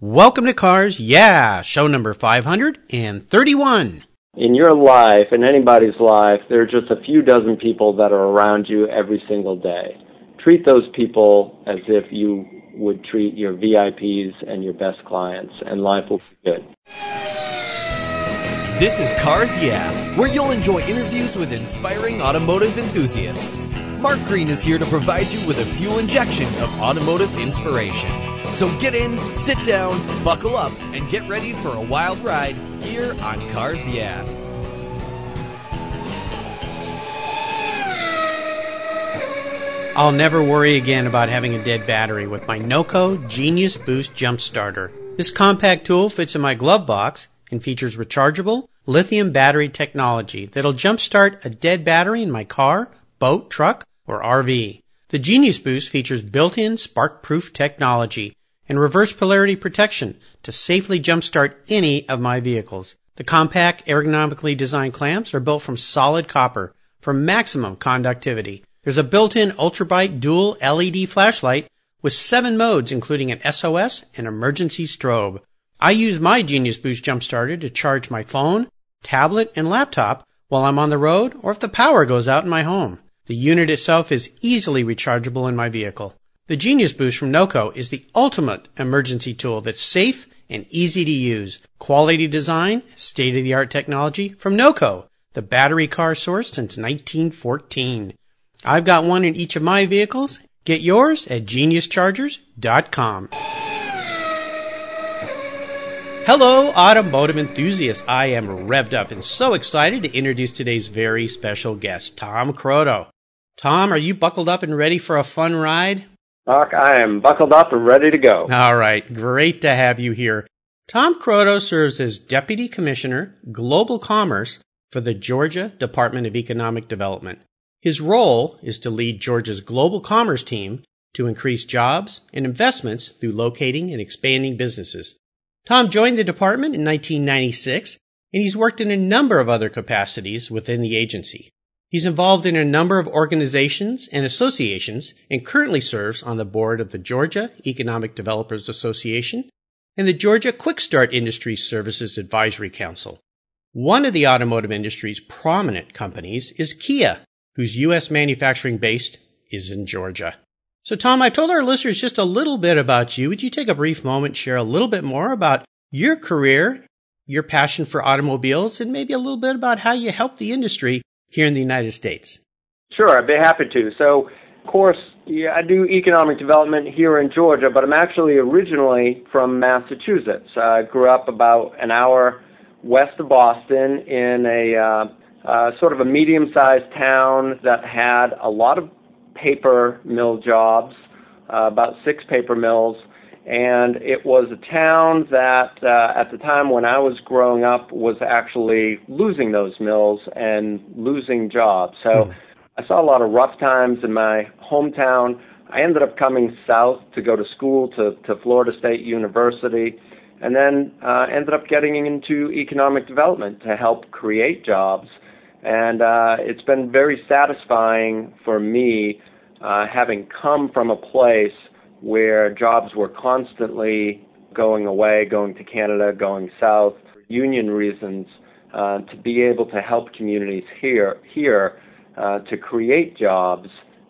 Welcome to Cars Yeah, show number 531. In your life, in anybody's life, there are just a few dozen people that are around you every single day. Treat those people as if you would treat your VIPs and your best clients, and life will be good. This is Cars Yeah, where you'll enjoy interviews with inspiring automotive enthusiasts. Mark Green is here to provide you with a fuel injection of automotive inspiration. So get in, sit down, buckle up, and get ready for a wild ride here on Cars Yeah. I'll never worry again about having a dead battery with my NOCO Genius Boost Jump Starter. This compact tool fits in my glove box and features rechargeable lithium battery technology that'll jumpstart a dead battery in my car, boat, truck, or RV. The Genius Boost features built-in spark-proof technology and reverse polarity protection to safely jumpstart any of my vehicles. The compact, ergonomically designed clamps are built from solid copper for maximum conductivity. There's a built-in ultrabright dual LED flashlight with seven modes including an SOS and emergency strobe. I use my Genius Boost Jump Starter to charge my phone, tablet, and laptop while I'm on the road or if the power goes out in my home. The unit itself is easily rechargeable in my vehicle. The Genius Boost from NOCO is the ultimate emergency tool that's safe and easy to use. Quality design, state of the art technology from NOCO, the battery car source since 1914. I've got one in each of my vehicles. Get yours at geniuschargers.com. Hello, automotive enthusiasts. I am revved up and so excited to introduce today's very special guest, Tom Croteau. Tom, are you buckled up and ready for a fun ride? Doc, I am buckled up and ready to go. All right, great to have you here. Tom Croteau serves as Deputy Commissioner, Global Commerce for the Georgia Department of Economic Development. His role is to lead Georgia's global commerce team to increase jobs and investments through locating and expanding businesses. Tom joined the department in 1996, and he's worked in a number of other capacities within the agency. He's involved in a number of organizations and associations and currently serves on the board of the Georgia Economic Developers Association and the Georgia Quick Start Industry Services Advisory Council. One of the automotive industry's prominent companies is Kia, whose U.S. manufacturing base is in Georgia. So, Tom, I've told our listeners just a little bit about you. Would you take a brief moment, share a little bit more about your career, your passion for automobiles, and maybe a little bit about how you help the industry here in the United States? Sure, I'd be happy to. So, of course, yeah, I do economic development here in Georgia, but I'm actually originally from Massachusetts. I grew up about an hour west of Boston in a uh, uh, sort of a medium-sized town that had a lot of paper mill jobs, uh, about six paper mills, and it was a town that uh, at the time when I was growing up was actually losing those mills and losing jobs. So mm. I saw a lot of rough times in my hometown. I ended up coming south to go to school to, to Florida State University, and then uh, ended up getting into economic development to help create jobs. And uh, it's been very satisfying for me uh, having come from a place where jobs were constantly going away, going to Canada, going south, for union reasons, uh, to be able to help communities here, here uh, to create jobs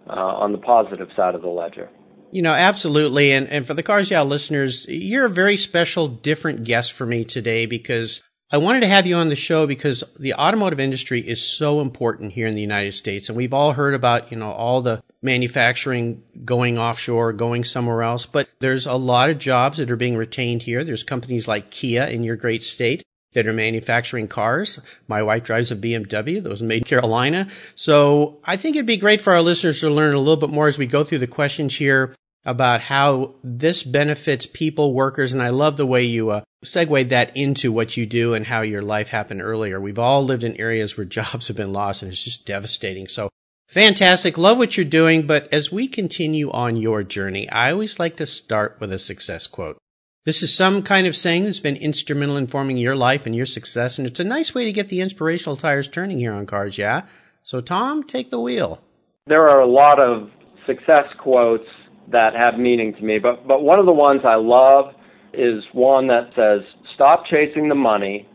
uh, on the positive side of the ledger. You know, absolutely. And, and for the Cars listeners, you're a very special, different guest for me today because I wanted to have you on the show because the automotive industry is so important here in the United States. And we've all heard about, you know, all the manufacturing going offshore, going somewhere else. But there's a lot of jobs that are being retained here. There's companies like Kia in your great state that are manufacturing cars. My wife drives a BMW that was made in Carolina. So I think it'd be great for our listeners to learn a little bit more as we go through the questions here about how this benefits people, workers, and I love the way you uh, segue that into what you do and how your life happened earlier. We've all lived in areas where jobs have been lost and it's just devastating. So fantastic. Love what you're doing. But as we continue on your journey, I always like to start with a success quote. This is some kind of saying that's been instrumental in forming your life and your success. And it's a nice way to get the inspirational tires turning here on cars. Yeah. So Tom, take the wheel. There are a lot of success quotes that have meaning to me. But but one of the ones I love is one that says stop chasing the money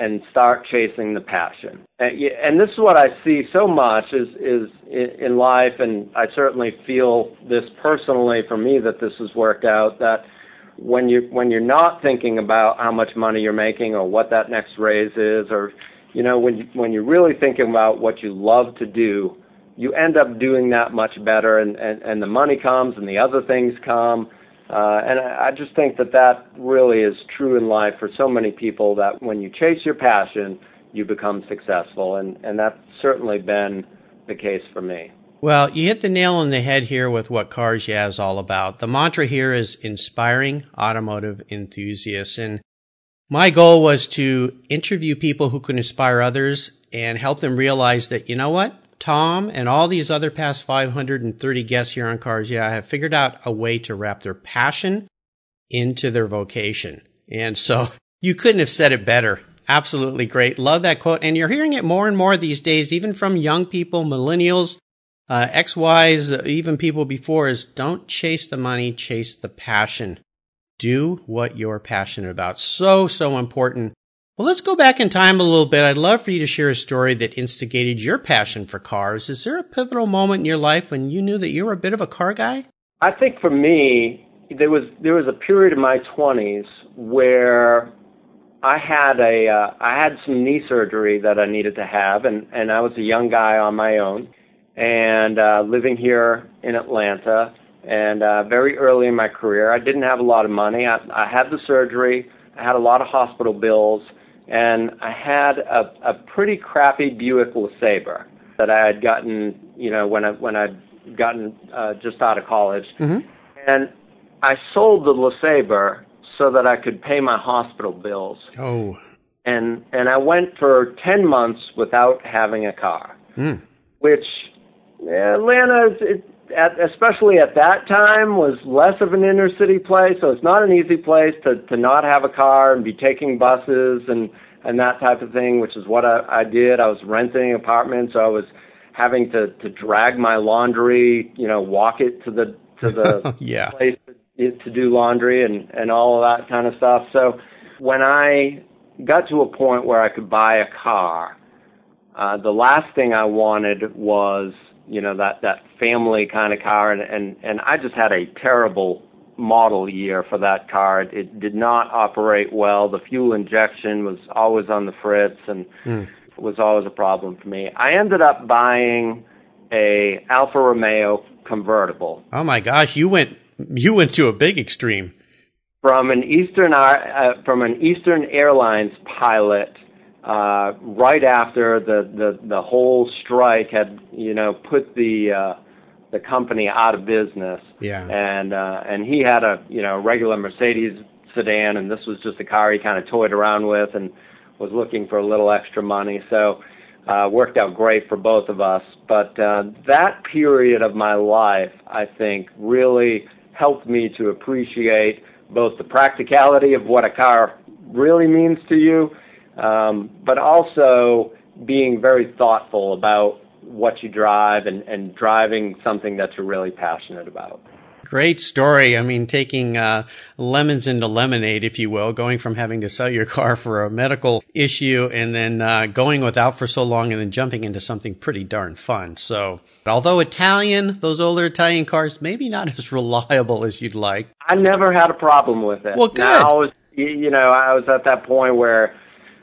and start chasing the passion. And, and this is what I see so much is is in life, and I certainly feel this personally for me that this has worked out that when you when you're not thinking about how much money you're making or what that next raise is or you know when you, when you're really thinking about what you love to do you end up doing that much better and and, and the money comes and the other things come uh, and I just think that that really is true in life for so many people that when you chase your passion, you become successful. And, and that's certainly been the case for me. Well, you hit the nail on the head here with what Cars Yeah is all about. The mantra here is inspiring automotive enthusiasts. And my goal was to interview people who can inspire others and help them realize that, you know what? Tom and all these other past 530 guests here on Cars Yeah have figured out a way to wrap their passion into their vocation. And so you couldn't have said it better. Absolutely great. Love that quote. And you're hearing it more and more these days, even from young people, millennials, uh, XYs, even people before is don't chase the money, chase the passion. Do what you're passionate about. So, so important. Well, let's go back in time a little bit. I'd love for you to share a story that instigated your passion for cars. Is there a pivotal moment in your life when you knew that you were a bit of a car guy? I think for me, there was there was a period in my 20s where I had a uh, I had some knee surgery that I needed to have, and and I was a young guy on my own, and uh, living here in Atlanta, and uh, very early in my career, I didn't have a lot of money. I, I had the surgery, I had a lot of hospital bills, and I had a a pretty crappy Buick LeSabre that I had gotten, you know, when I when I'd gotten uh, just out of college, mm-hmm. and I sold the LeSabre so that I could pay my hospital bills. Oh. And and I went for 10 months without having a car. Mm. Which Atlanta it, at, especially at that time was less of an inner city place, so it's not an easy place to to not have a car and be taking buses and and that type of thing, which is what I, I did. I was renting apartments, so I was having to to drag my laundry, you know, walk it to the to the yeah. place to do laundry and and all of that kind of stuff. So when I got to a point where I could buy a car, uh, the last thing I wanted was you know that that family kind of car, and and and I just had a terrible model year for that car. It, it did not operate well. The fuel injection was always on the fritz, and mm. was always a problem for me. I ended up buying a Alfa Romeo convertible. Oh my gosh, you went you went to a big extreme. From an Eastern uh, from an Eastern Airlines pilot, uh, right after the, the the whole strike had you know put the uh, the company out of business. Yeah. And uh, and he had a you know regular Mercedes sedan, and this was just a car he kind of toyed around with, and was looking for a little extra money. So uh, worked out great for both of us. But uh, that period of my life, I think, really helped me to appreciate both the practicality of what a car really means to you, but also being very thoughtful about what you drive and, and driving something that you're really passionate about. Great story. I mean, taking uh, lemons into lemonade, if you will, going from having to sell your car for a medical issue and then uh, going without for so long and then jumping into something pretty darn fun. So, although Italian, those older Italian cars, maybe not as reliable as you'd like. I never had a problem with it. Well, good. Now, I was, you know, I was at that point where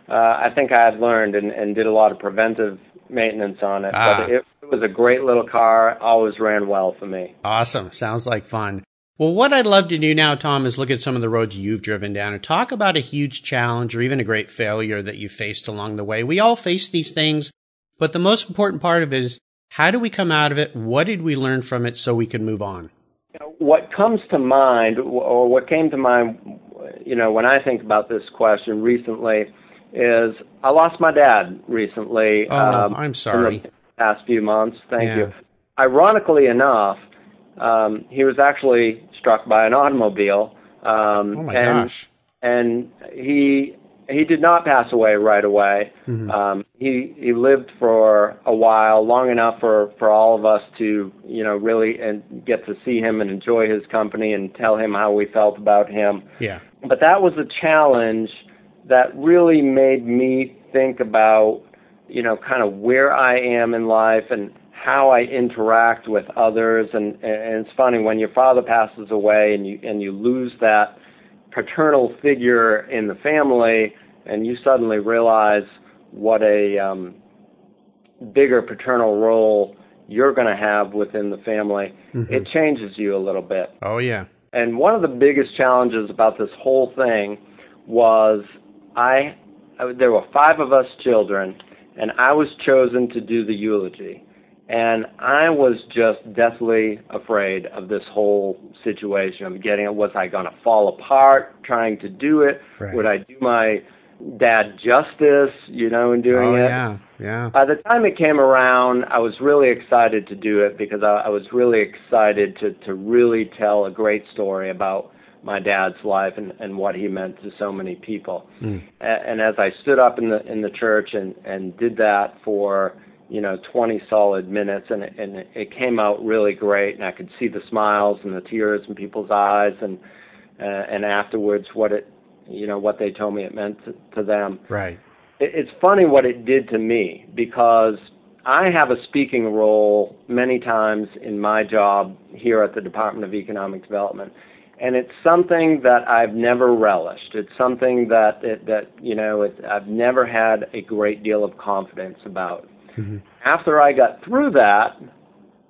uh, I think I had learned and, and did a lot of preventive maintenance on it. Ah. But it, it was a great little car. Always ran well for me. Awesome. Sounds like fun. Well, what I'd love to do now, Tom, is look at some of the roads you've driven down and talk about a huge challenge or even a great failure that you faced along the way. We all face these things, but the most important part of it is how do we come out of it? What did we learn from it so we can move on? What comes to mind, or what came to mind, you know, when I think about this question recently, is I lost my dad recently. Oh, um, I'm sorry. In the past few months. Thank yeah. you. Ironically enough, um, he was actually struck by an automobile. Um, oh my and, gosh! And he he did not pass away right away. Mm-hmm. Um, he he lived for a while, long enough for for all of us to you know really and get to see him and enjoy his company and tell him how we felt about him. Yeah. but that was a challenge that really made me think about, you know, kind of where I am in life and how I interact with others. And, and it's funny when your father passes away and you and you lose that paternal figure in the family, and you suddenly realize what a um, bigger paternal role you're going to have within the family. Mm-hmm. It changes you a little bit. Oh yeah. And one of the biggest challenges about this whole thing was I there were five of us children, and I was chosen to do the eulogy. And I was just deathly afraid of this whole situation of getting it. Was I going to fall apart trying to do it? Right. Would I do my dad justice, you know, in doing oh, it? yeah, yeah. By the time it came around, I was really excited to do it because I, I was really excited to, to really tell a great story about my dad's life and, and what he meant to so many people. Mm. And, and as I stood up in the in the church and, and did that for you know 20 solid minutes and it, and it came out really great and I could see the smiles and the tears in people's eyes and uh, and afterwards what it you know what they told me it meant to, to them right it, it's funny what it did to me because I have a speaking role many times in my job here at the Department of Economic Development and it's something that I've never relished. It's something that that, that you know it, I've never had a great deal of confidence about. Mm-hmm. After I got through that,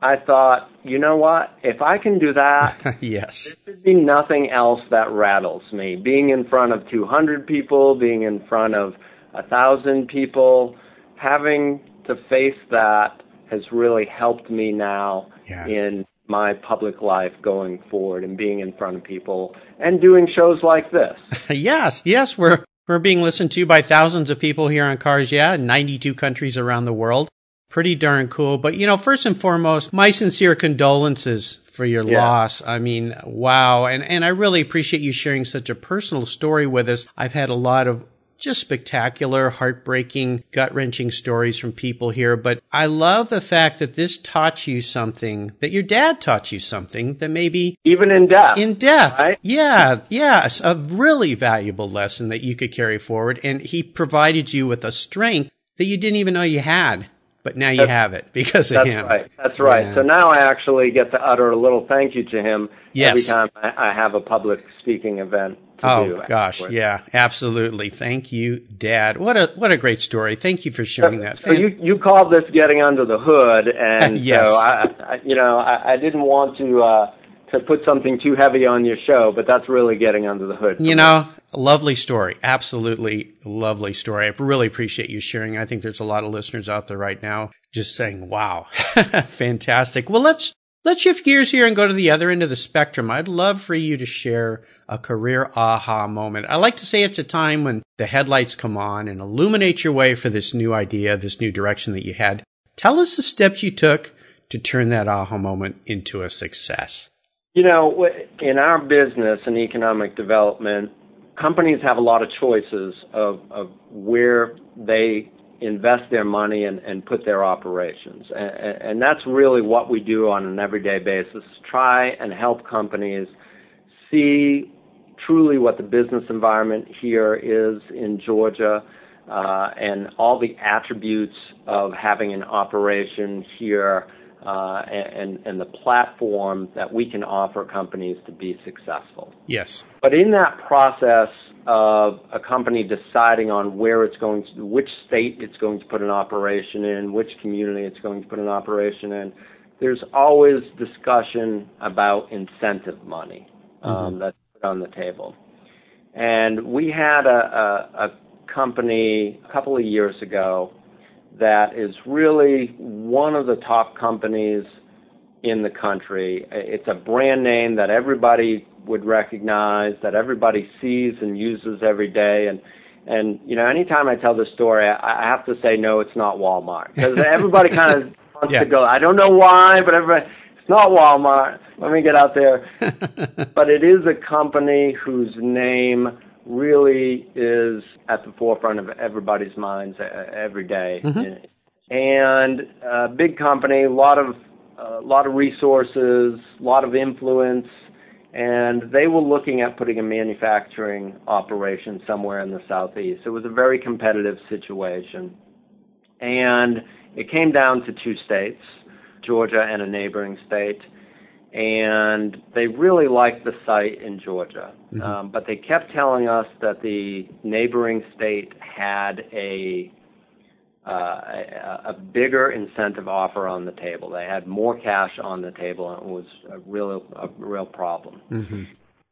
I thought, you know what? If I can do that, yes, there should be nothing else that rattles me. Being in front of 200 people, being in front of a thousand people, having to face that has really helped me now yeah. in my public life going forward and being in front of people and doing shows like this. yes, yes, we're we're being listened to by thousands of people here on Cars Yeah, 92 countries around the world. Pretty darn cool. But, you know, first and foremost, my sincere condolences for your Yeah. loss. I mean, wow. And, and I really appreciate you sharing such a personal story with us. I've had a lot of just spectacular, heartbreaking, gut wrenching stories from people here. But I love the fact that this taught you something, that your dad taught you something that maybe Even in death. in death. Right? Yeah, yes, a really valuable lesson that you could carry forward. And he provided you with a strength that you didn't even know you had, but now you That's- have it because of That's him. right. That's right. Yeah. So now I actually get to utter a little thank you to him Yes. every time I, I have a public speaking event to Oh gosh, afterwards. yeah, absolutely. Thank you, Dad. What a what a great story. Thank you for sharing that. So you you called this getting under the hood, and Yes. so I, I you know I, I didn't want to uh, to put something too heavy on your show, but that's really getting under the hood. You know, lovely story. Absolutely lovely story. I really appreciate you sharing. I think there's a lot of listeners out there right now just saying, wow, fantastic. Well, let's, let's shift gears here and go to the other end of the spectrum. I'd love for you to share a career aha moment. I like to say it's a time when the headlights come on and illuminate your way for this new idea, this new direction that you had. Tell us the steps you took to turn that aha moment into a success. You know, in our business and economic development, companies have a lot of choices of, of where they invest their money and, and put their operations. And, and that's really what we do on an everyday basis. Try and help companies see truly what the business environment here is in Georgia uh, and all the attributes of having an operation here and, and the platform that we can offer companies to be successful. Yes. But in that process of a company deciding on where it's going to, which state it's going to put an operation in, which community it's going to put an operation in, there's always discussion about incentive money um, that's put on the table. And we had a, a, a company a couple of years ago that is really one of the top companies in the country. It's a brand name that everybody would recognize, that everybody sees and uses every day. And and you know, anytime I tell this story, I, I have to say no, it's not Walmart because everybody kind of wants Yeah. to go. I don't know why, but everybody, it's not Walmart. Let me get out there. but it is a company whose name really is at the forefront of everybody's minds uh, every day. Mm-hmm. And a big company, a lot of a lot of resources, a lot of influence, and they were looking at putting a manufacturing operation somewhere in the southeast. It was a very competitive situation. And it came down to two states, Georgia and a neighboring state. And they really liked the site in Georgia. Mm-hmm. Um, but they kept telling us that the neighboring state had a uh, a, a bigger incentive offer on the table. They had more cash on the table, and it was a real a real problem. Mm-hmm.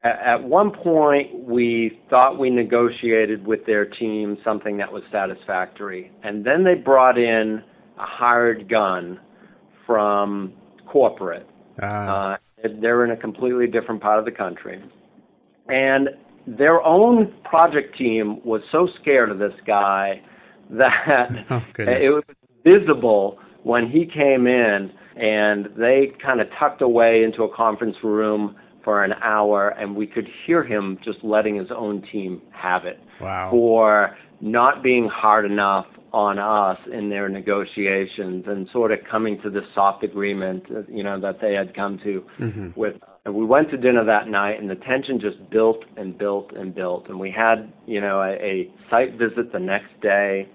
At, at one point, we thought we negotiated with their team something that was satisfactory, and then they brought in a hired gun from corporate. Ah. Uh, they're in a completely different part of the country, and their own project team was so scared of this guy that oh, it was visible when he came in and they kind of tucked away into a conference room for an hour and we could hear him just letting his own team have it wow. for not being hard enough on us in their negotiations and sort of coming to this soft agreement you know that they had come to mm-hmm. with and we went to dinner that night and the tension just built and built and built. And we had you know a, a site visit the next day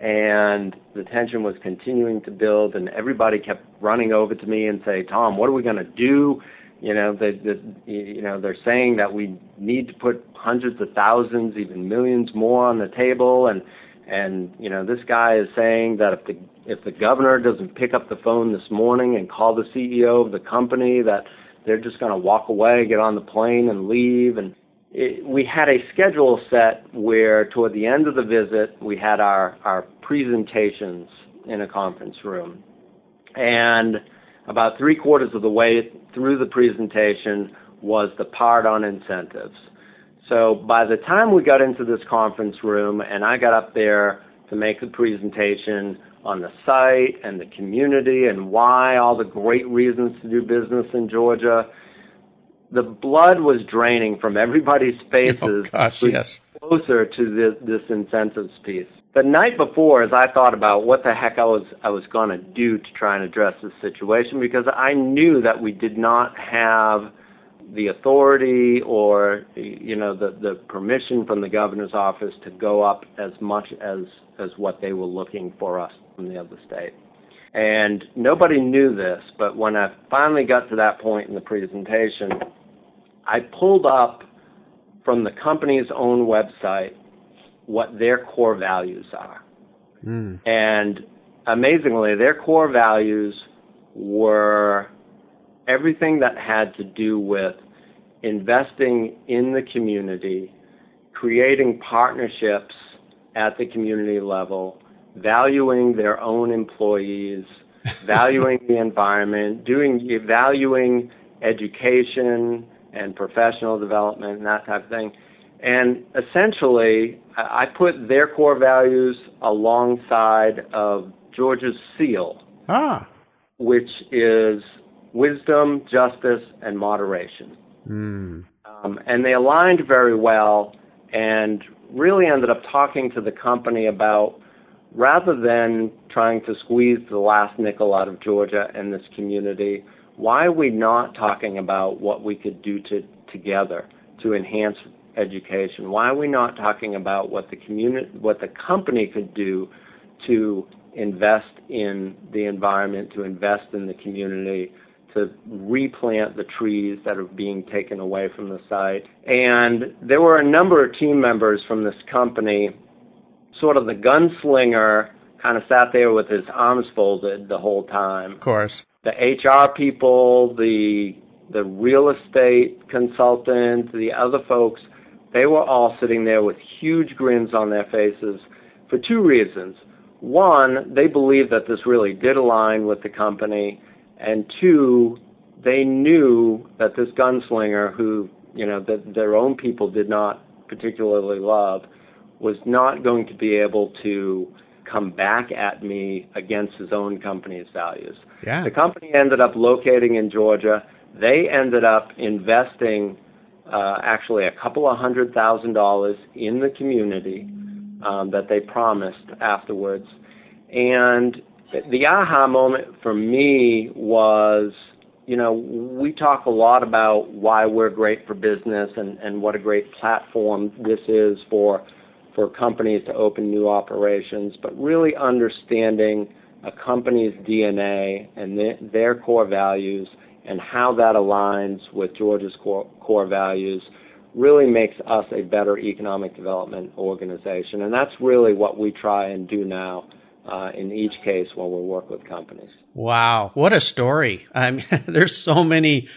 and the tension was continuing to build and everybody kept running over to me and say tom what are we going to do? You know they, they you know they're saying that we need to put hundreds of thousands even millions more on the table and and you know this guy is saying that if the if the governor doesn't pick up the phone this morning and call the CEO of the company that they're just going to walk away get on the plane and leave. And it, we had a schedule set where toward the end of the visit we had our our presentations in a conference room. And about three quarters of the way through the presentation was the part on incentives so by the time we got into this conference room and I got up there to make the presentation on the site and the community and why all the great reasons to do business in Georgia, the blood was draining from everybody's oh, faces. Oh, gosh, yes. Closer to this, this incentives piece. The night before, as I thought about what the heck I was I was going to do to try and address this situation, because I knew that we did not have the authority or you know the the permission from the governor's office to go up as much as as what they were looking for us from the other state. And nobody knew this, but when I finally got to that point in the presentation, I pulled up from the company's own website what their core values are. Mm. And amazingly, their core values were everything that had to do with investing in the community, creating partnerships at the community level, valuing their own employees, valuing the environment, doing valuing education, and professional development and that type of thing. And essentially, I put their core values alongside of Georgia's seal, ah. which is wisdom, justice, and moderation. Mm. Um, and they aligned very well and really ended up talking to the company about rather than trying to squeeze the last nickel out of Georgia and this community, why are we not talking about what we could do to, together to enhance education? Why are we not talking about what the community, what the company could do to invest in the environment, to invest in the community, to replant the trees that are being taken away from the site? And there were a number of team members from this company, sort of the gunslinger kind of sat there with his arms folded the whole time. Of course the HR people, the the real estate consultant, the other folks, they were all sitting there with huge grins on their faces for two reasons. One, they believed that this really did align with the company, and two, they knew that this gunslinger, who you know that their own people did not particularly love, was not going to be able to come back at me against his own company's values. Yeah. The company ended up locating in Georgia. They ended up investing uh, actually a couple of hundred thousand dollars in the community um, that they promised afterwards. And the aha moment for me was you know, we talk a lot about why we're great for business and, and what a great platform this is for for companies to open new operations, but really understanding a company's DNA and the, their core values and how that aligns with Georgia's core, core values really makes us a better economic development organization. And that's really what we try and do now uh, in each case when we work with companies. Wow, what a story! I mean, there's so many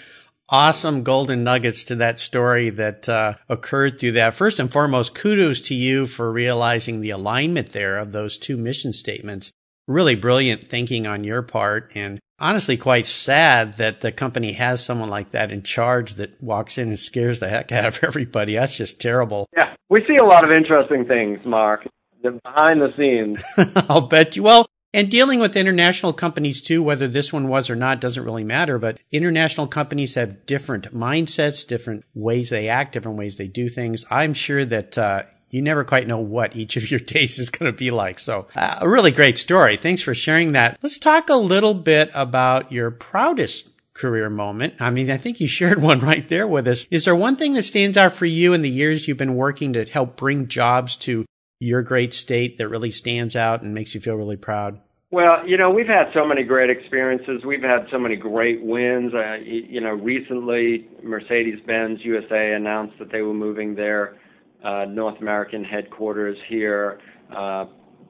awesome golden nuggets to that story that uh, occurred through that. First and foremost, kudos to you for realizing the alignment there of those two mission statements. Really brilliant thinking on your part, and honestly quite sad that the company has someone like that in charge that walks in and scares the heck out of everybody. That's just terrible. Yeah, we see a lot of interesting things, Mark behind the scenes. I'll bet you. Well, and dealing with international companies too, whether this one was or not doesn't really matter, but international companies have different mindsets, different ways they act, different ways they do things. I'm sure that, uh, you never quite know what each of your days is going to be like. So, uh, a really great story. Thanks for sharing that. Let's talk a little bit about your proudest career moment. I mean, I think you shared one right there with us. Is there one thing that stands out for you in the years you've been working to help bring jobs to your great state that really stands out and makes you feel really proud? Well, you know, we've had so many great experiences. We've had so many great wins. Uh, you know, recently Mercedes-Benz USA announced that they were moving their uh, North American headquarters here. Uh,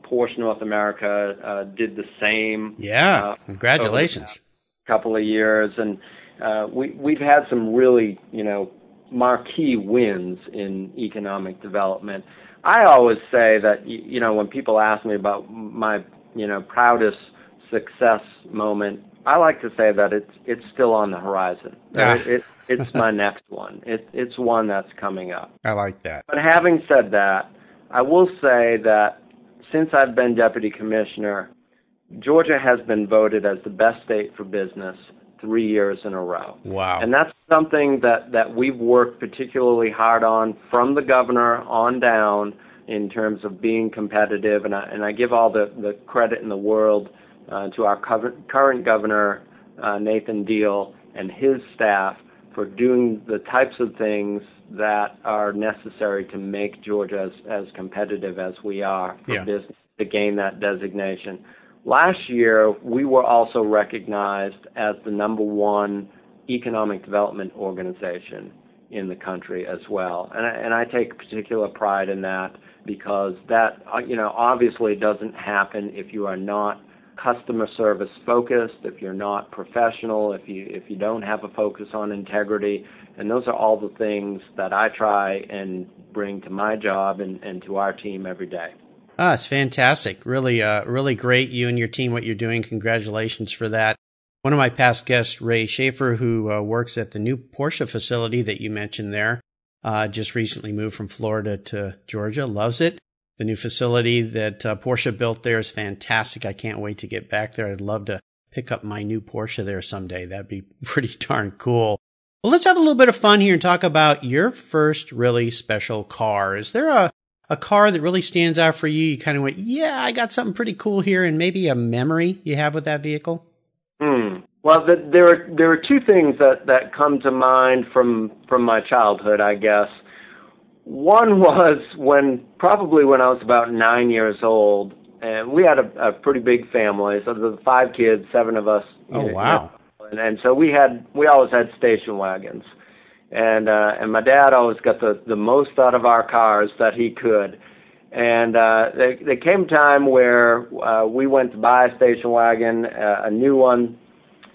Porsche North America uh, did the same. Yeah, uh, congratulations. couple of years, and uh, we we've had some really you know marquee wins in economic development. I always say that you know when people ask me about my you know proudest success moment, I like to say that it's it's still on the horizon. Ah. It, it, it's my next one. It, it's one that's coming up. I like that. But having said that, I will say that since I've been deputy commissioner, Georgia has been voted as the best state for business three years in a row. Wow. And that's something that, that we've worked particularly hard on from the governor on down in terms of being competitive. And I, and I give all the, the credit in the world uh, to our current governor, uh, Nathan Deal, and his staff for doing the types of things that are necessary to make Georgia as, as competitive as we are for yeah. business to gain that designation. Last year, we were also recognized as the number one economic development organization in the country as well. And I, and I take particular pride in that because that, you know, obviously doesn't happen if you are not customer service focused, if you're not professional, if you if you don't have a focus on integrity, and those are all the things that I try and bring to my job and, and to our team every day. Ah, it's fantastic. Really, uh, really great. You and your team, what you're doing. Congratulations for that. One of my past guests, Ray Schaefer, who uh, works at the new Porsche facility that you mentioned there, uh, just recently moved from Florida to Georgia, loves it. The new facility that uh, Porsche built there is fantastic. I can't wait to get back there. I'd love to pick up my new Porsche there someday. That'd be pretty darn cool. Well, let's have a little bit of fun here and talk about your first really special car. Is there a a car that really stands out for you? You kind of went, yeah, I got something pretty cool here, and maybe a memory you have with that vehicle. Hmm. Well, the, there are there are two things that that come to mind from from my childhood, I guess. One was when probably when I was about nine years old, and we had a, a pretty big family. So the five kids, seven of us. Oh wow! And, and so we had we always had station wagons and uh, and my dad always got the the most out of our cars that he could. And uh, there, there came a time where uh, we went to buy a station wagon, uh, a new one,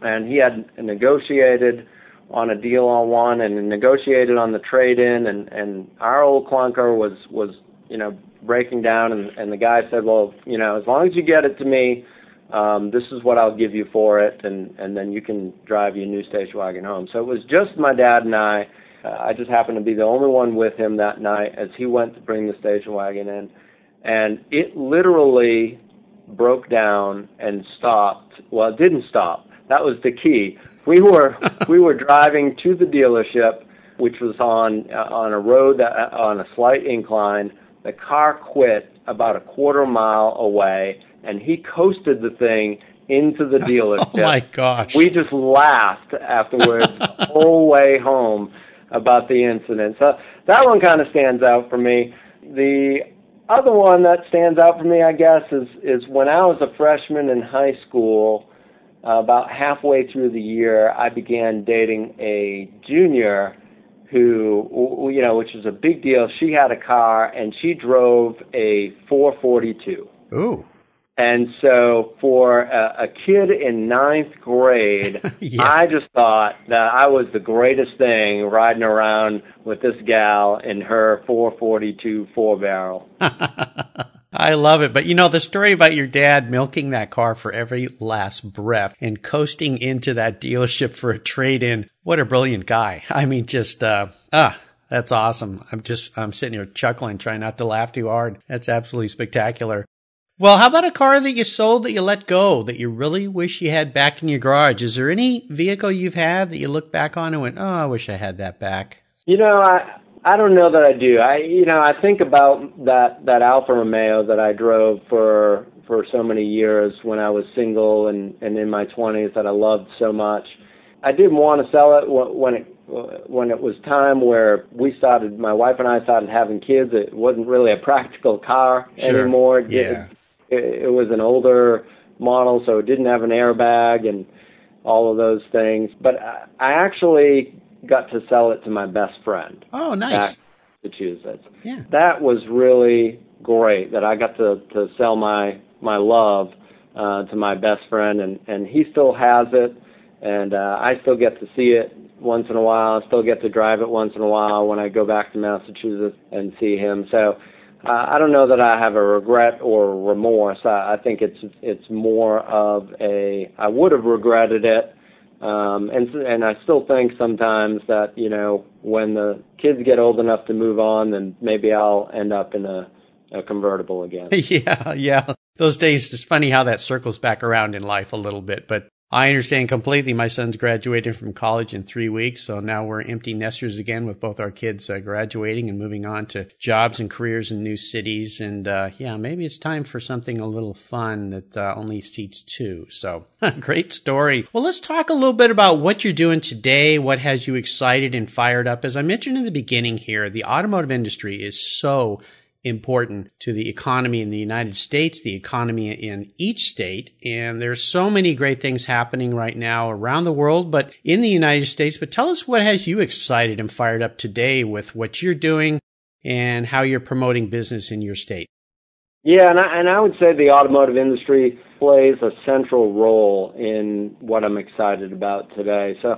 and he had negotiated on a deal on one and negotiated on the trade in, and and our old clunker was was you know breaking down, and and the guy said, well, you know, as long as you get it to me, um, this is what I'll give you for it, and and then you can drive your new station wagon home. So it was just my dad and I. Uh, I just happened to be the only one with him that night as he went to bring the station wagon in, and it literally broke down and stopped. Well, it didn't stop. That was the key. We were we were driving to the dealership, which was on uh, on a road that, uh, on a slight incline. The car quit about a quarter mile away and he coasted the thing into the dealership. oh my gosh! We just laughed afterwards the whole way home about the incident. So that one kind of stands out for me. The other one that stands out for me, I guess, is is when I was a freshman in high school. Uh, about halfway through the year, I began dating a junior who, you know, which was a big deal. She had a car and she drove a 442. Ooh. And so for a, a kid in ninth grade, yeah. I just thought that I was the greatest thing riding around with this gal in her 442 four barrel. I love it. But you know, the story about your dad milking that car for every last breath and coasting into that dealership for a trade in. What a brilliant guy. I mean, just, uh, ah, that's awesome. I'm just, I'm sitting here chuckling, trying not to laugh too hard. That's absolutely spectacular. Well, how about a car that you sold that you let go that you really wish you had back in your garage? Is there any vehicle you've had that you look back on and went, oh, I wish I had that back? You know, I, I don't know that I do. I you know I think about that that Alfa Romeo that I drove for for so many years when I was single and and in my 20s that I loved so much. I didn't want to sell it when it when it was time where we started. My wife and I started having kids. It wasn't really a practical car sure. anymore. Yeah. It, it, was an older model, so it didn't have an airbag and all of those things. But I, I actually got to sell it to my best friend. Oh, nice. Massachusetts. Yeah. That was really great that I got to to sell my my love uh to my best friend and and he still has it and uh I still get to see it once in a while. I still get to drive it once in a while when I go back to Massachusetts and see him. So I don't know that I have a regret or remorse. I, I think it's it's more of a I would have regretted it um, and and I still think sometimes that you know when the kids get old enough to move on, then maybe I'll end up in a, a convertible again. yeah, yeah. Those days, it's funny how that circles back around in life a little bit. But I understand completely. My son's graduating from college in three weeks, so now we're empty nesters again with both our kids uh, graduating and moving on to jobs and careers in new cities. And uh, yeah, maybe it's time for something a little fun that uh, only seats two. So great story. Well, let's talk a little bit about what you're doing today. What has you excited and fired up? As I mentioned in the beginning here, the automotive industry is so important to the economy in the United States, the economy in each state. And there's so many great things happening right now around the world, but in the United States. But tell us what has you excited and fired up today with what you're doing and how you're promoting business in your state. Yeah, and I, and I would say the automotive industry plays a central role in what I'm excited about today. So,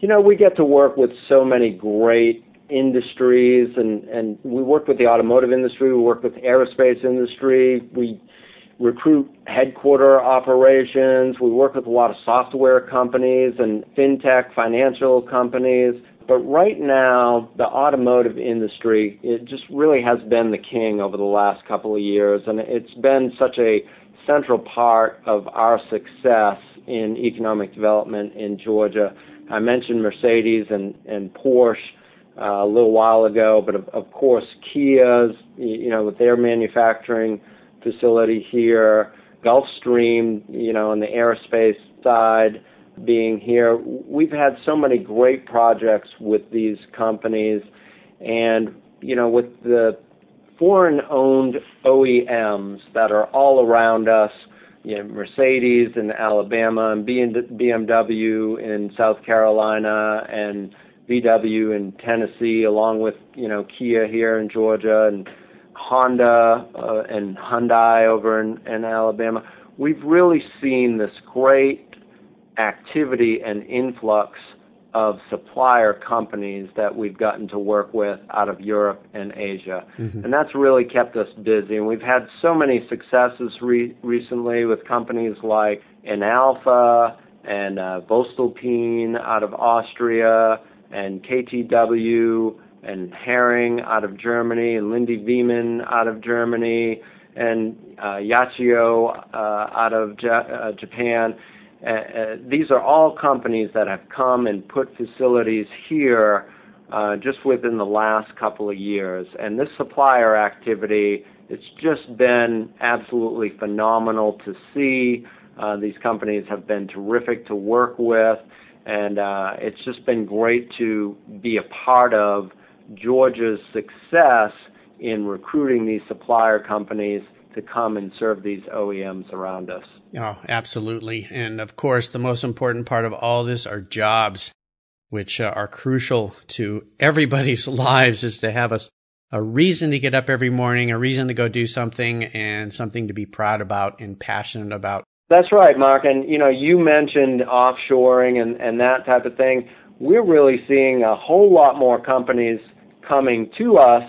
you know, we get to work with so many great industries and, and we work with the automotive industry, we work with the aerospace industry, we recruit headquarter operations, we work with a lot of software companies and fintech financial companies. But right now, the automotive industry, it just really has been the king over the last couple of years, and it's been such a central part of our success in economic development in Georgia. I mentioned Mercedes and, and Porsche a little while ago, but of, course Kia's, you know, with their manufacturing facility here, Gulfstream, you know, on the aerospace side being here. We've had so many great projects with these companies, and you know, with the foreign-owned OEMs that are all around us. You know, Mercedes in Alabama and BMW in South Carolina and VW in Tennessee, along with you know Kia here in Georgia and Honda uh, and Hyundai over in, in Alabama. We've really seen this great activity and influx of supplier companies that we've gotten to work with out of Europe and Asia. Mm-hmm. And that's really kept us busy. And we've had so many successes re- recently with companies like Inalfa and uh, Voestalpine out of Austria and KTW and Herring out of Germany and Linde Wiemann out of Germany and uh, Yachiyo uh, out of ja- uh, Japan. Uh, uh, these are all companies that have come and put facilities here uh, just within the last couple of years. And this supplier activity, it's just been absolutely phenomenal to see. These companies have been terrific to work with, and uh, it's just been great to be a part of Georgia's success in recruiting these supplier companies to come and serve these OEMs around us. Oh, absolutely. And of course, the most important part of all this are jobs, which uh, are crucial to everybody's lives is to have a, a reason to get up every morning, a reason to go do something and something to be proud about and passionate about. That's right, Mark. And you know, you mentioned offshoring and, and that type of thing. We're really seeing a whole lot more companies coming to us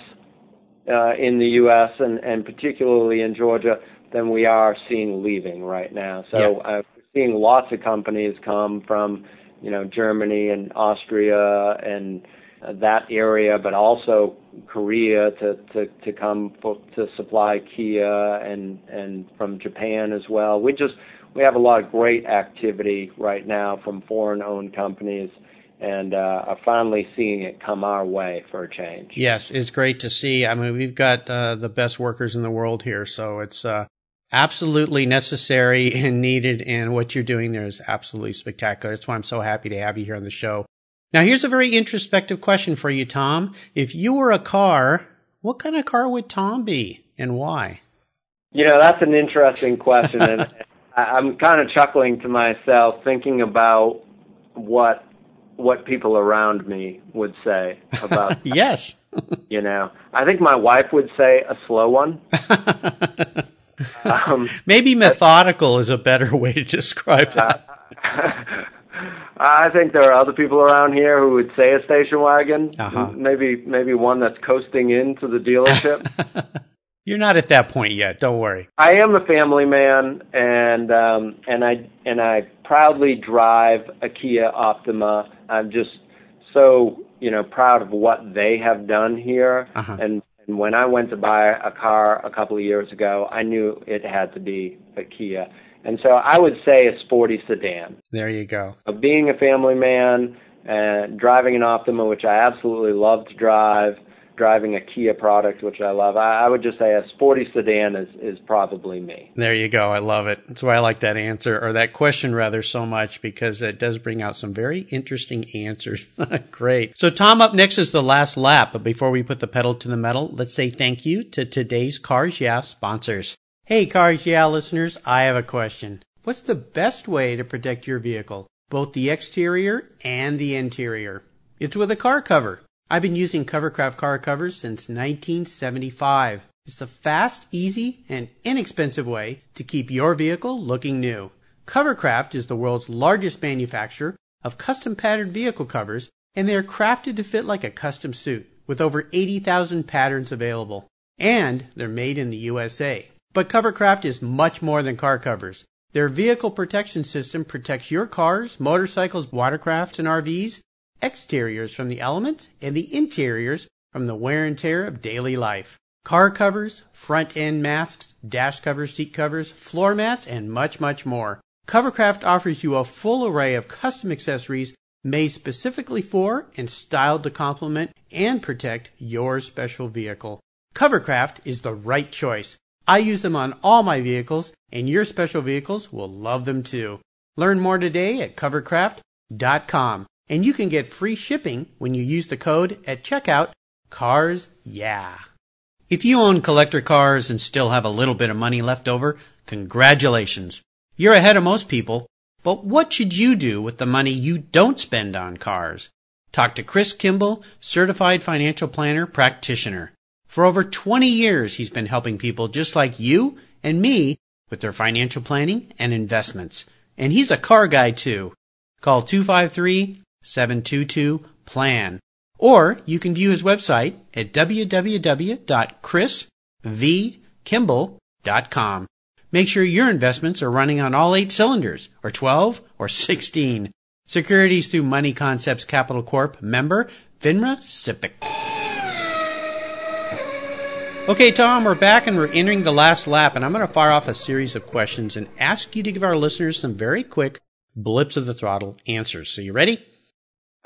uh, in the U.S. and, and particularly in Georgia than we are seeing leaving right now. So yeah. uh, we're seeing lots of companies come from, you know, Germany and Austria and uh, that area, but also Korea to come to supply Kia and from Japan as well. We just we have a lot of great activity right now from foreign-owned companies and uh, are finally seeing it come our way for a change. Yes, it's great to see. I mean, we've got uh, the best workers in the world here, so it's uh, absolutely necessary and needed. And what you're doing there is absolutely spectacular. That's why I'm so happy to have you here on the show. Now, here's a very introspective question for you, Tom. If you were a car, what kind of car would Tom be, and why? You know, that's an interesting question, and I'm kind of chuckling to myself thinking about what what people around me would say about yes you know i think my wife would say a slow one um, maybe methodical is a better way to describe that uh, i think there are other people around here who would say a station wagon uh-huh. maybe maybe one that's coasting into the dealership You're not at that point yet. Don't worry. I am a family man, and um, and I and I proudly drive a Kia Optima. I'm just so you know proud of what they have done here. Uh-huh. And, and when I went to buy a car a couple of years ago, I knew it had to be a Kia. And so I would say a sporty sedan. There you go. Of being a family man and driving an Optima, which I absolutely love to drive, driving a Kia product, which I love. I, I, would just say a sporty sedan is, is probably me. There you go. I love it. That's why I like that answer or that question rather so much because it does bring out some very interesting answers. Great. So Tom, up next is the last lap. But before we put the pedal to the metal, let's say thank you to today's Cars Yeah sponsors. Hey Cars Yeah listeners, I have a question. What's the best way to protect your vehicle? Both the exterior and the interior. It's with a car cover. I've been using Covercraft car covers since 1975. It's the fast, easy, and inexpensive way to keep your vehicle looking new. Covercraft is the world's largest manufacturer of custom patterned vehicle covers, and they are crafted to fit like a custom suit with over 80,000 patterns available. And they're made in the USA. But Covercraft is much more than car covers. Their vehicle protection system protects your cars, motorcycles, watercrafts, and RVs exteriors from the elements, and the interiors from the wear and tear of daily life. Car covers, front end masks, dash covers, seat covers, floor mats, and much, much more. Covercraft offers you a full array of custom accessories made specifically for and styled to complement and protect your special vehicle. Covercraft is the right choice. I use them on all my vehicles, and your special vehicles will love them too. Learn more today at covercraft.com and you can get free shipping when you use the code at checkout cars yeah. If you own collector cars and still have a little bit of money left over congratulations. You're ahead of most people but what should you do with the money you don't spend on cars? Talk to chris kimball certified financial planner practitioner. For over 20 years he's been helping people just like you and me with their financial planning and investments. And he's a car guy too. Call 253 722 plan. Or you can view his website at www.chrisvkimball.com. Make sure your investments are running on all eight cylinders, or 12, or 16. Securities through Money Concepts Capital Corp. Member, FINRA SIPC. Okay, Tom, we're back and we're entering the last lap, and I'm going to fire off a series of questions and ask you to give our listeners some very quick blips of the throttle answers. So you ready?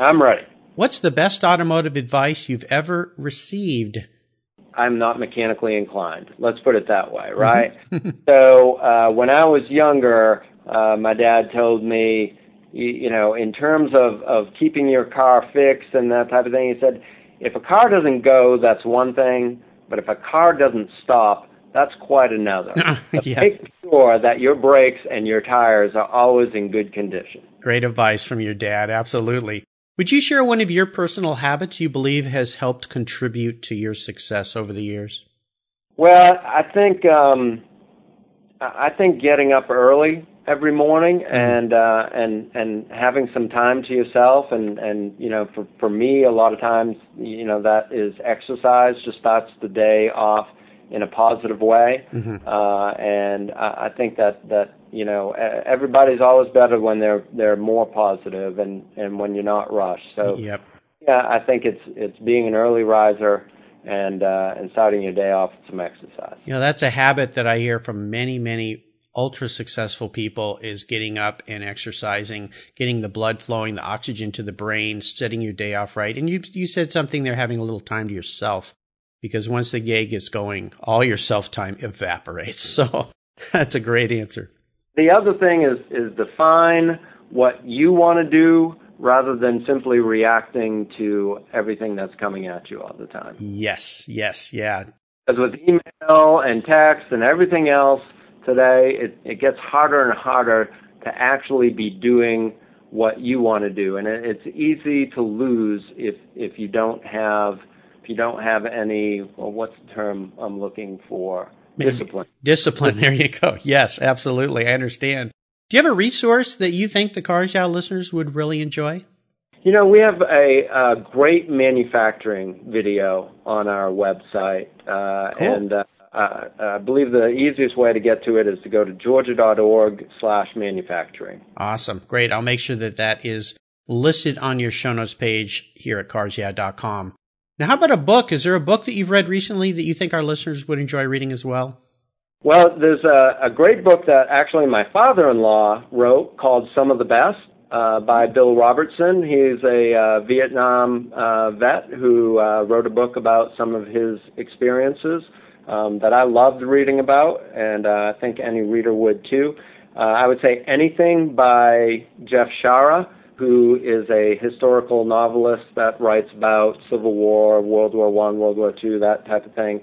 I'm ready. What's the best automotive advice you've ever received? I'm not mechanically inclined. Let's put it that way, right? Mm-hmm. so uh, when I was younger, uh, my dad told me, you, you know, in terms of of keeping your car fixed and that type of thing, he said, if a car doesn't go, that's one thing, but if a car doesn't stop, that's quite another. yeah. Make sure that your brakes and your tires are always in good condition. Great advice from your dad. Absolutely. Would you share one of your personal habits you believe has helped contribute to your success over the years? Well, I think um, I think getting up early every morning Mm-hmm. and uh, and and having some time to yourself and and you know for for me a lot of times you know that is exercise just starts the day off in a positive way Mm-hmm. uh, and I, I think that that you know everybody's always better when they're they're more positive and and when you're not rushed so Yep. yeah I think it's it's being an early riser and uh, and starting your day off with some exercise. You know, that's a habit that I hear from many, many ultra successful people is getting up and exercising, getting the blood flowing, the oxygen to the brain, setting your day off right. And you, you said something there, having a little time to yourself because once the day gets going, all your self time evaporates. So that's a great answer. The other thing is is define what you want to do rather than simply reacting to everything that's coming at you all the time. Yes. Yes. Yeah. Because with email and text and everything else today, it, it gets harder and harder to actually be doing what you want to do, and it, it's easy to lose if if you don't have if you don't have any. Well, what's the term I'm looking for? Discipline. Discipline. There you go. Yes, absolutely. I understand. Do you have a resource that you think the Cars listeners would really enjoy? You know, we have a, a great manufacturing video on our website, uh, Cool. and uh, uh, I believe the easiest way to get to it is to go to georgia.org slash manufacturing. Awesome. Great. I'll make sure that that is listed on your show notes page here at carsyeah.com. Now, how about a book? Is there a book that you've read recently that you think our listeners would enjoy reading as well? Well, there's a, a great book that actually my father-in-law wrote called Some of the Best uh, by Bill Robertson. He's a uh, Vietnam uh, vet who uh, wrote a book about some of his experiences um, that I loved reading about, and uh, I think any reader would too. Uh, I would say anything by Jeff Shaara, who is a historical novelist that writes about Civil War, World War One, World War Two, that type of thing.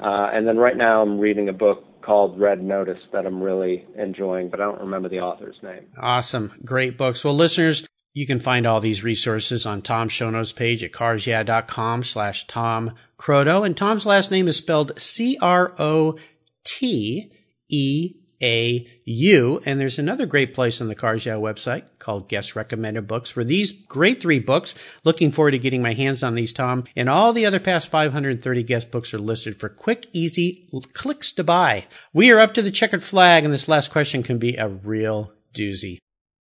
Uh, and then right now I'm reading a book called Red Notice that I'm really enjoying, but I don't remember the author's name. Awesome. Great books. Well, listeners, you can find all these resources on Tom's show notes page at carsyeah.com slash Tom Croteau. And Tom's last name is spelled C-R-O-T-E-A-U. And there's another great place on the Cars website called Guest Recommended Books for these great three books. Looking forward to getting my hands on these, Tom. And all the other past 530 guest books are listed for quick, easy clicks to buy. We are up to the checkered flag, and this last question can be a real doozy.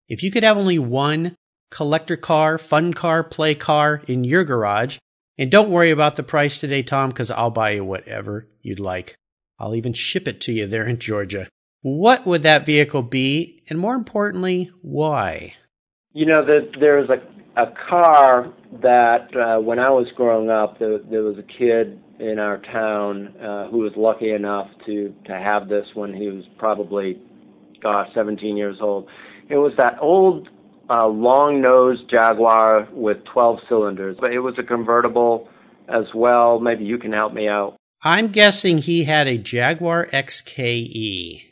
If you could have only one collector car, fun car, play car in your garage, and don't worry about the price today, Tom, because I'll buy you whatever you'd like. I'll even ship it to you there in Georgia. What would that vehicle be? And more importantly, why? You know, that there's a a car that uh, when I was growing up, there, there was a kid in our town uh, who was lucky enough to to have this when he was probably, gosh, 17 years old. It was that old uh, long-nosed Jaguar with 12 cylinders, but it was a convertible as well. Maybe you can help me out. I'm guessing he had a Jaguar XKE.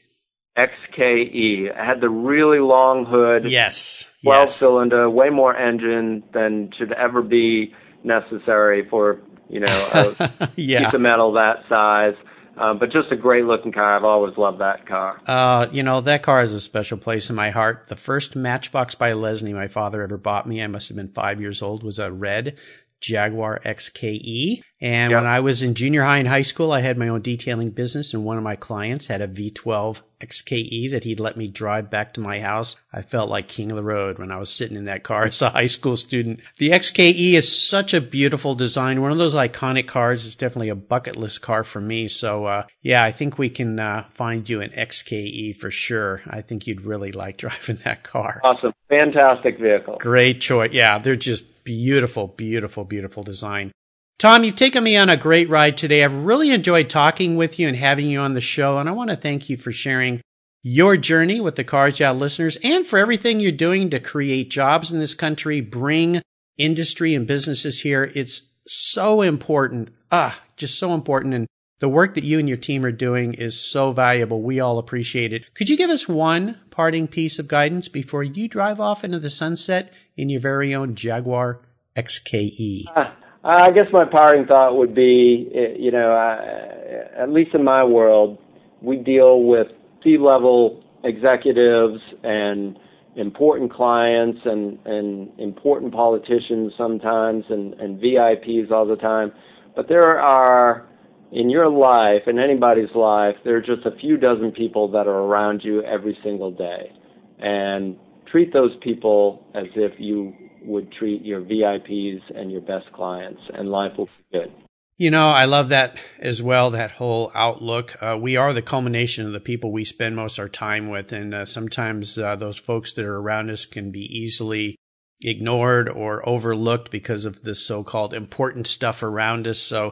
XKE. It had the really long hood. Yes. 12 yes. cylinder, way more engine than should ever be necessary for, you know, a yeah. piece of metal that size. Um, but just a great looking car. I've always loved that car. Uh, you know, that car has a special place in my heart. The first Matchbox by Lesney my father ever bought me, I must have been five years old, was a red Jaguar XKE. And Yep. when I was in junior high and high school, I had my own detailing business and one of my clients had a V12 XKE that he'd let me drive back to my house. I felt like king of the road when I was sitting in that car as a high school student. The XKE is such a beautiful design. One of those iconic cars. It's definitely a bucket list car for me. So, uh, yeah, I think we can, uh, find you an XKE for sure. I think you'd really like driving that car. Awesome. Fantastic vehicle. Great choice. Yeah, they're just beautiful, beautiful, beautiful design. Tom, you've taken me on a great ride today. I've really enjoyed talking with you and having you on the show, and I want to thank you for sharing your journey with the Cars Yeah listeners and for everything you're doing to create jobs in this country, bring industry and businesses here. It's so important. Ah, just so important. And the work that you and your team are doing is so valuable. We all appreciate it. Could you give us one parting piece of guidance before you drive off into the sunset in your very own Jaguar XKE? Uh, I guess my parting thought would be, eh, you know, uh, at least in my world, we deal with C-level executives and important clients and, and important politicians sometimes and, and VIPs all the time. But there are, in your life, in anybody's life, there are just a few dozen people that are around you every single day. And treat those people as if you would treat your VIPs and your best clients, and life will be good. You know, I love that as well, that whole outlook. Uh, we are the culmination of the people we spend most of our time with. And uh, sometimes uh, those folks that are around us can be easily ignored or overlooked because of this so called important stuff around us. So,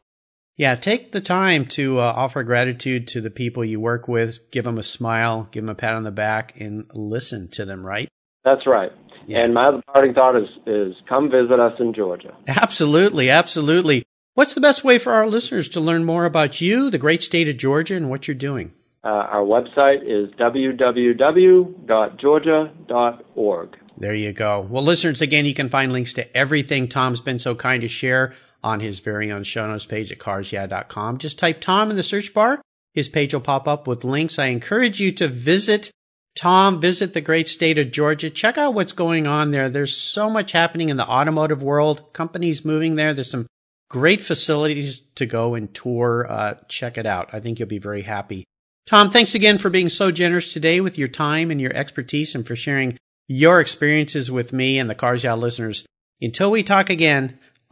yeah, take the time to uh, offer gratitude to the people you work with, give them a smile, give them a pat on the back, and listen to them, right? That's right. Yeah. And my other parting thought is, is come visit us in Georgia. Absolutely, absolutely. What's the best way for our listeners to learn more about you, the great state of Georgia, and what you're doing? Uh, our website is www.georgia.org. There you go. Well, listeners, again, you can find links to everything Tom's been so kind to share on his very own show notes page at carsyeah.com. Just type Tom in the search bar. His page will pop up with links. I encourage you to visit Tom, visit the great state of Georgia. Check out what's going on there. There's so much happening in the automotive world. Companies moving there. There's some Great facilities to go and tour. Uh, check it out. I think you'll be very happy. Tom, thanks again for being so generous today with your time and your expertise and for sharing your experiences with me and the Cars Yeah listeners. Until we talk again,